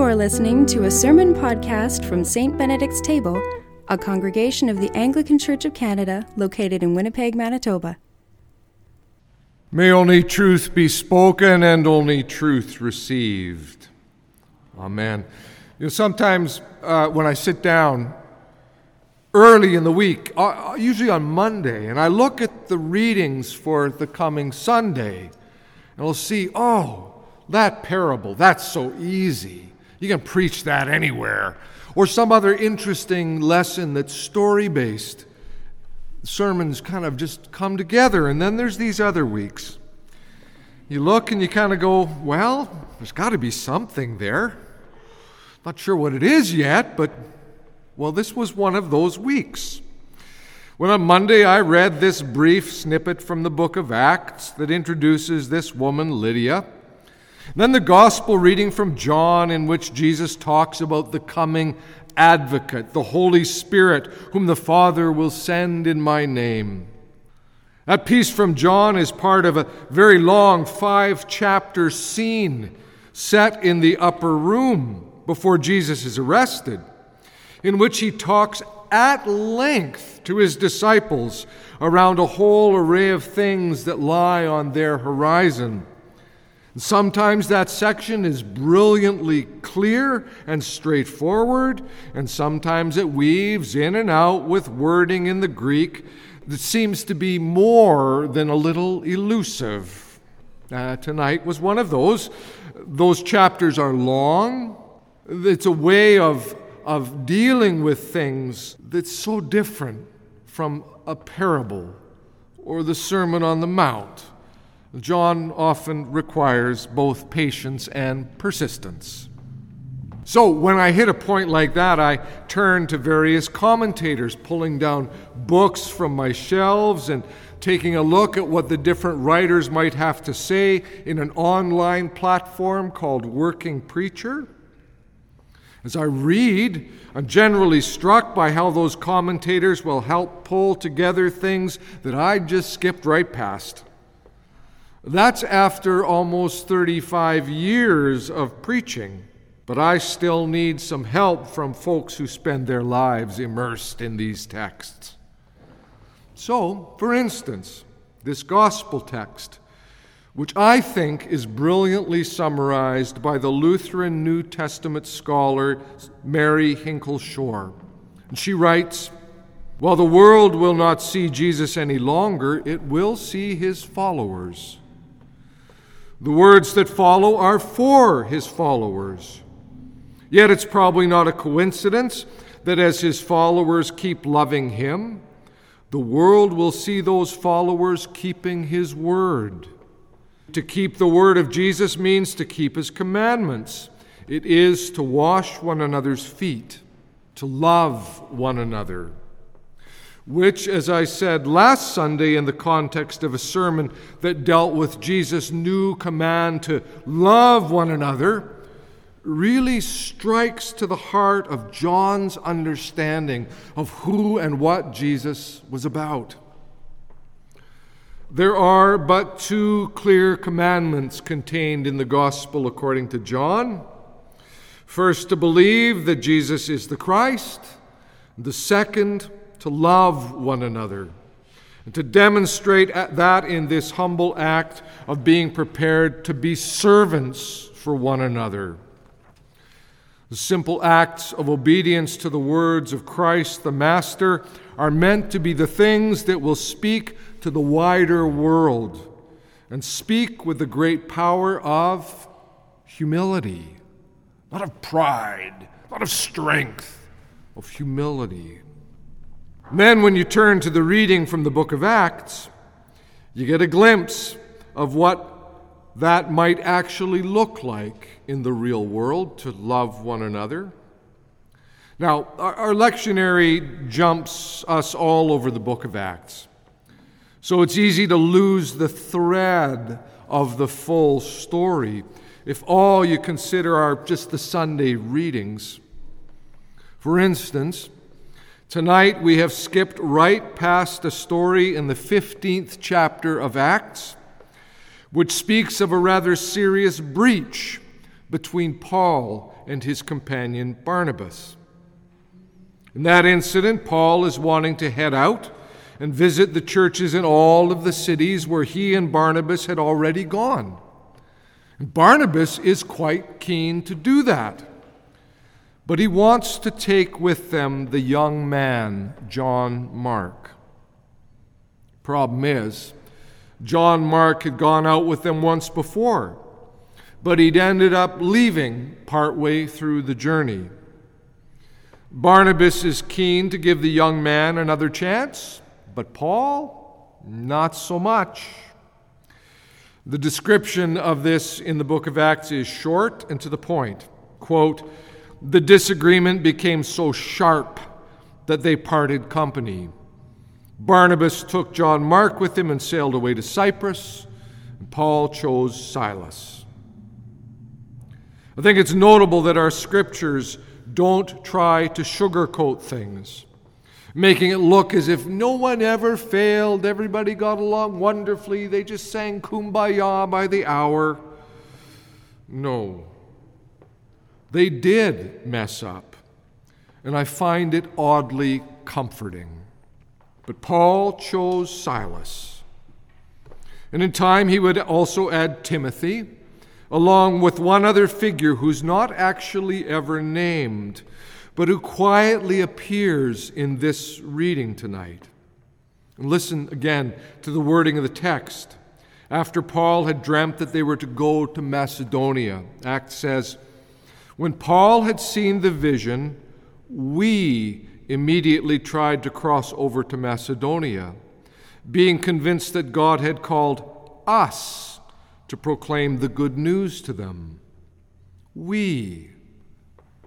You are listening to a sermon podcast from St. Benedict's Table, a congregation of the Anglican Church of Canada located in Winnipeg, Manitoba. May only truth be spoken and only truth received. Amen. You know, sometimes uh, when I sit down early in the week, uh, usually on Monday, and I look at the readings for the coming Sunday, and I'll see, oh, that parable, that's so easy. You can preach that anywhere. Or some other interesting lesson that's story based. Sermons kind of just come together, and then there's these other weeks. You look and you kind of go, well, there's got to be something there. Not sure what it is yet, but well, this was one of those weeks. When on Monday I read this brief snippet from the book of Acts that introduces this woman, Lydia. Then the gospel reading from John, in which Jesus talks about the coming advocate, the Holy Spirit, whom the Father will send in my name. That piece from John is part of a very long five chapter scene set in the upper room before Jesus is arrested, in which he talks at length to his disciples around a whole array of things that lie on their horizon. Sometimes that section is brilliantly clear and straightforward, and sometimes it weaves in and out with wording in the Greek that seems to be more than a little elusive. Uh, tonight was one of those. Those chapters are long. It's a way of, of dealing with things that's so different from a parable or the Sermon on the Mount. John often requires both patience and persistence. So, when I hit a point like that, I turn to various commentators, pulling down books from my shelves and taking a look at what the different writers might have to say in an online platform called Working Preacher. As I read, I'm generally struck by how those commentators will help pull together things that I just skipped right past. That's after almost 35 years of preaching, but I still need some help from folks who spend their lives immersed in these texts. So, for instance, this gospel text, which I think is brilliantly summarized by the Lutheran New Testament scholar Mary Hinkle Shore. And she writes, While the world will not see Jesus any longer, it will see his followers. The words that follow are for his followers. Yet it's probably not a coincidence that as his followers keep loving him, the world will see those followers keeping his word. To keep the word of Jesus means to keep his commandments. It is to wash one another's feet, to love one another which, as I said last Sunday in the context of a sermon that dealt with Jesus' new command to love one another, really strikes to the heart of John's understanding of who and what Jesus was about. There are but two clear commandments contained in the gospel according to John. First, to believe that Jesus is the Christ. The second, to love one another, and to demonstrate that in this humble act of being prepared to be servants for one another. The simple acts of obedience to the words of Christ the Master are meant to be the things that will speak to the wider world and speak with the great power of humility, not of pride, not of strength, of humility. Then, when you turn to the reading from the book of Acts, you get a glimpse of what that might actually look like in the real world to love one another. Now, our, our lectionary jumps us all over the book of Acts. So it's easy to lose the thread of the full story if all you consider are just the Sunday readings. For instance, Tonight we have skipped right past a story in the 15th chapter of Acts, which speaks of a rather serious breach between Paul and his companion Barnabas. In that incident, Paul is wanting to head out and visit the churches in all of the cities where he and Barnabas had already gone. And Barnabas is quite keen to do that. But he wants to take with them the young man, John Mark. Problem is, John Mark had gone out with them once before, but he'd ended up leaving partway through the journey. Barnabas is keen to give the young man another chance, but Paul, not so much. The description of this in the book of Acts is short and to the point. Quote, the disagreement became so sharp that they parted company. Barnabas took John Mark with him and sailed away to Cyprus, and Paul chose Silas. I think it's notable that our scriptures don't try to sugarcoat things, making it look as if no one ever failed, everybody got along wonderfully, they just sang kumbaya by the hour. No. They did mess up, and I find it oddly comforting. But Paul chose Silas. And in time, he would also add Timothy, along with one other figure who's not actually ever named, but who quietly appears in this reading tonight. And listen again to the wording of the text. After Paul had dreamt that they were to go to Macedonia, Acts says, When Paul had seen the vision, we immediately tried to cross over to Macedonia, being convinced that God had called us to proclaim the good news to them. We,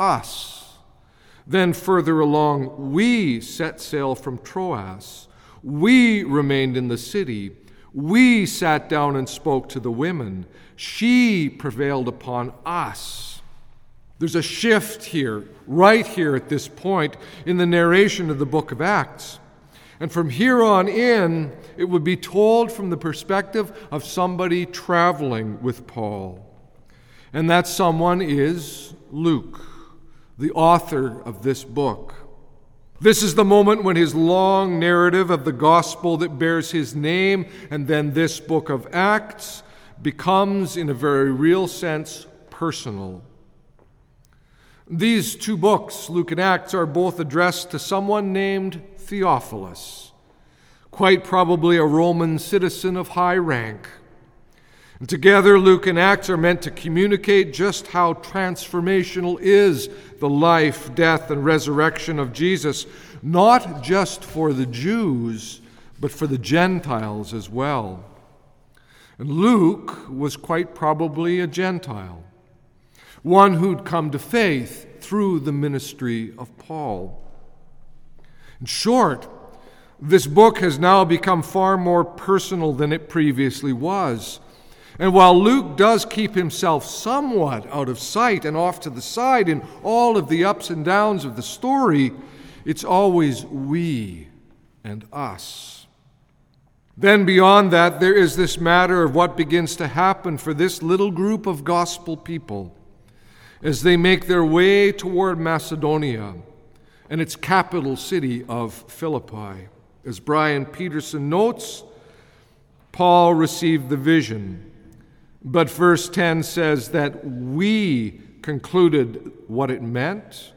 us. Then further along, we set sail from Troas. We remained in the city. We sat down and spoke to the women. She prevailed upon us there's a shift here, right here at this point in the narration of the book of Acts. And from here on in, it would be told from the perspective of somebody traveling with Paul. And that someone is Luke, the author of this book. This is the moment when his long narrative of the gospel that bears his name and then this book of Acts becomes, in a very real sense, personal. These two books, Luke and Acts, are both addressed to someone named Theophilus, quite probably a Roman citizen of high rank. And together, Luke and Acts are meant to communicate just how transformational is the life, death, and resurrection of Jesus, not just for the Jews, but for the Gentiles as well. And Luke was quite probably a Gentile one who'd come to faith through the ministry of Paul. In short, this book has now become far more personal than it previously was. And while Luke does keep himself somewhat out of sight and off to the side in all of the ups and downs of the story, it's always we and us. Then, beyond that, there is this matter of what begins to happen for this little group of gospel people as they make their way toward Macedonia and its capital city of Philippi. As Brian Peterson notes, Paul received the vision, but verse 10 says that we concluded what it meant,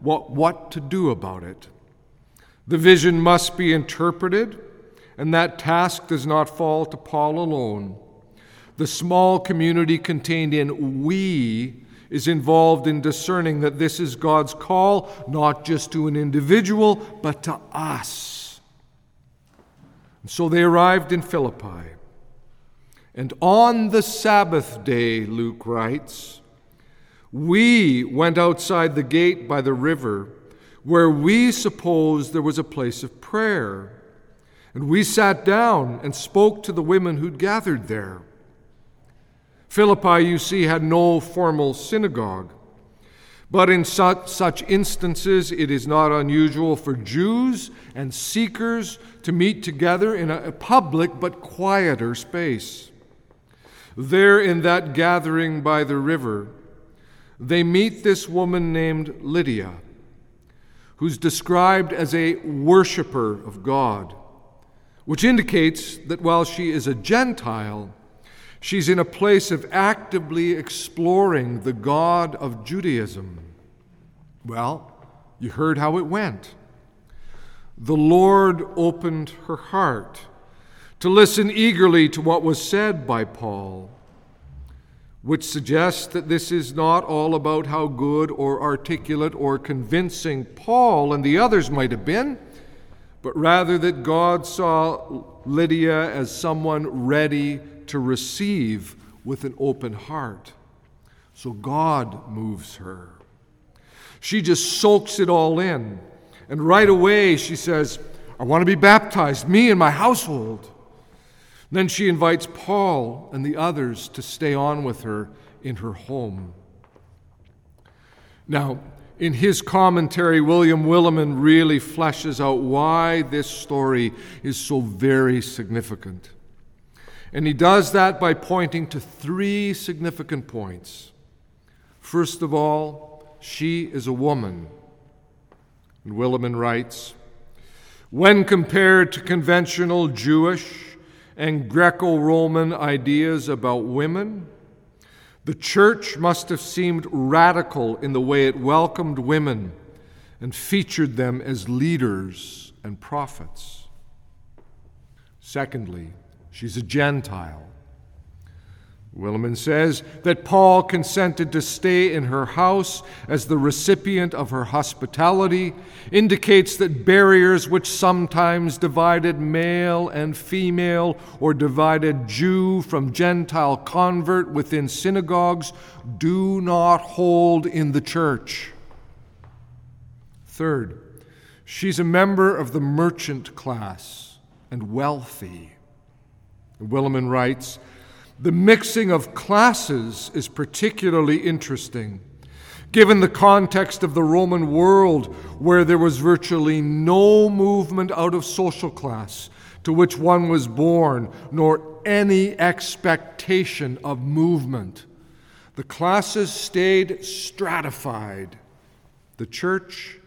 what, what to do about it. The vision must be interpreted, and that task does not fall to Paul alone. The small community contained in we is involved in discerning that this is God's call, not just to an individual, but to us. And so they arrived in Philippi. And on the Sabbath day, Luke writes, we went outside the gate by the river, where we supposed there was a place of prayer. And we sat down and spoke to the women who'd gathered there. Philippi, you see, had no formal synagogue. But in such, such instances, it is not unusual for Jews and seekers to meet together in a public but quieter space. There, in that gathering by the river, they meet this woman named Lydia, who's described as a worshiper of God, which indicates that while she is a Gentile, she's in a place of actively exploring the God of Judaism. Well, you heard how it went. The Lord opened her heart to listen eagerly to what was said by Paul which suggests that this is not all about how good or articulate or convincing Paul and the others might have been, but rather that God saw Lydia as someone ready to receive with an open heart. So God moves her. She just soaks it all in. And right away she says, I want to be baptized, me and my household. Then she invites Paul and the others to stay on with her in her home. Now, in his commentary, William Willimon really fleshes out why this story is so very significant. And he does that by pointing to three significant points. First of all, she is a woman. And Willimon writes When compared to conventional Jewish and Greco Roman ideas about women, the church must have seemed radical in the way it welcomed women and featured them as leaders and prophets. Secondly, she's a Gentile. Willimon says that Paul consented to stay in her house as the recipient of her hospitality, indicates that barriers which sometimes divided male and female or divided Jew from Gentile convert within synagogues do not hold in the church. Third, she's a member of the merchant class and wealthy. Willimon writes, the mixing of classes is particularly interesting, given the context of the Roman world where there was virtually no movement out of social class to which one was born, nor any expectation of movement. The classes stayed stratified, the church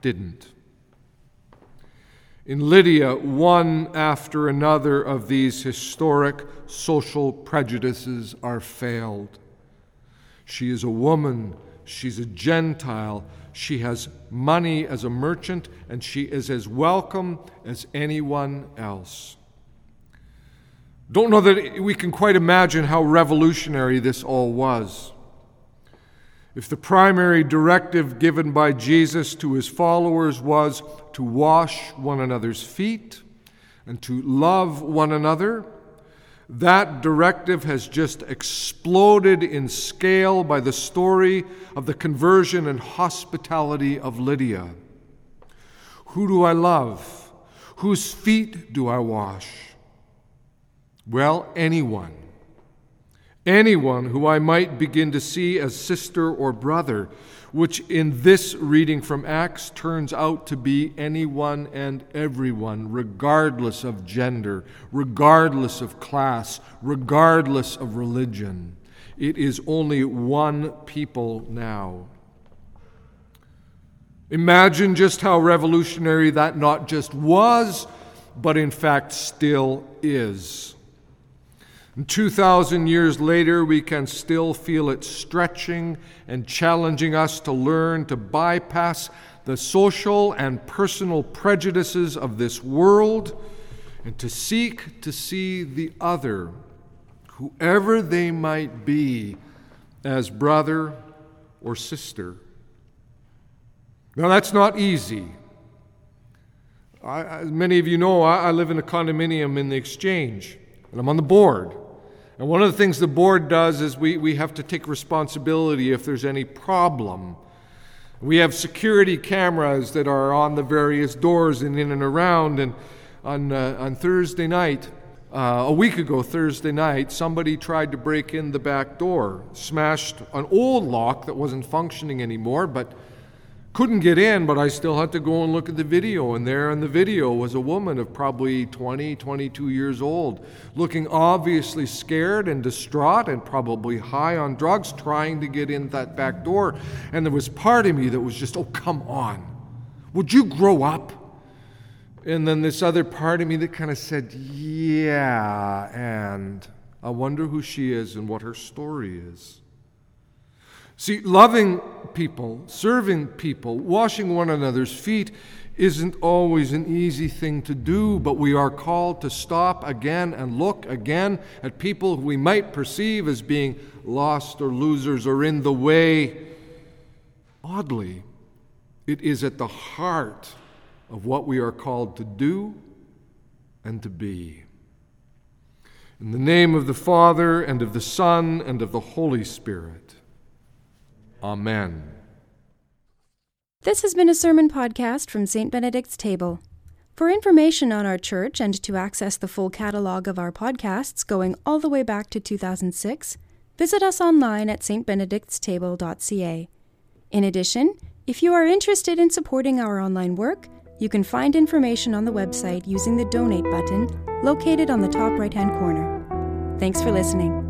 didn't. In Lydia, one after another of these historic social prejudices are failed. She is a woman, she's a Gentile, she has money as a merchant, and she is as welcome as anyone else. Don't know that we can quite imagine how revolutionary this all was. If the primary directive given by Jesus to his followers was to wash one another's feet and to love one another, that directive has just exploded in scale by the story of the conversion and hospitality of Lydia. Who do I love? Whose feet do I wash? Well, anyone anyone who I might begin to see as sister or brother, which in this reading from Acts turns out to be anyone and everyone, regardless of gender, regardless of class, regardless of religion. It is only one people now. Imagine just how revolutionary that not just was, but in fact still is. And 2,000 years later, we can still feel it stretching and challenging us to learn to bypass the social and personal prejudices of this world and to seek to see the other, whoever they might be, as brother or sister. Now, that's not easy. I, as many of you know, I, I live in a condominium in the exchange, and I'm on the board. And one of the things the board does is we, we have to take responsibility if there's any problem. We have security cameras that are on the various doors and in and around. And on, uh, on Thursday night, uh, a week ago, Thursday night, somebody tried to break in the back door, smashed an old lock that wasn't functioning anymore, but couldn't get in, but I still had to go and look at the video. And there in the video was a woman of probably 20, 22 years old, looking obviously scared and distraught and probably high on drugs, trying to get in that back door. And there was part of me that was just, oh, come on. Would you grow up? And then this other part of me that kind of said, yeah, and I wonder who she is and what her story is. See, loving people, serving people, washing one another's feet isn't always an easy thing to do, but we are called to stop again and look again at people who we might perceive as being lost or losers or in the way. Oddly, it is at the heart of what we are called to do and to be. In the name of the Father, and of the Son, and of the Holy Spirit. Amen. This has been a sermon podcast from St. Benedict's Table. For information on our church and to access the full catalog of our podcasts going all the way back to 2006, visit us online at stbenedictstable.ca. In addition, if you are interested in supporting our online work, you can find information on the website using the donate button located on the top right hand corner. Thanks for listening.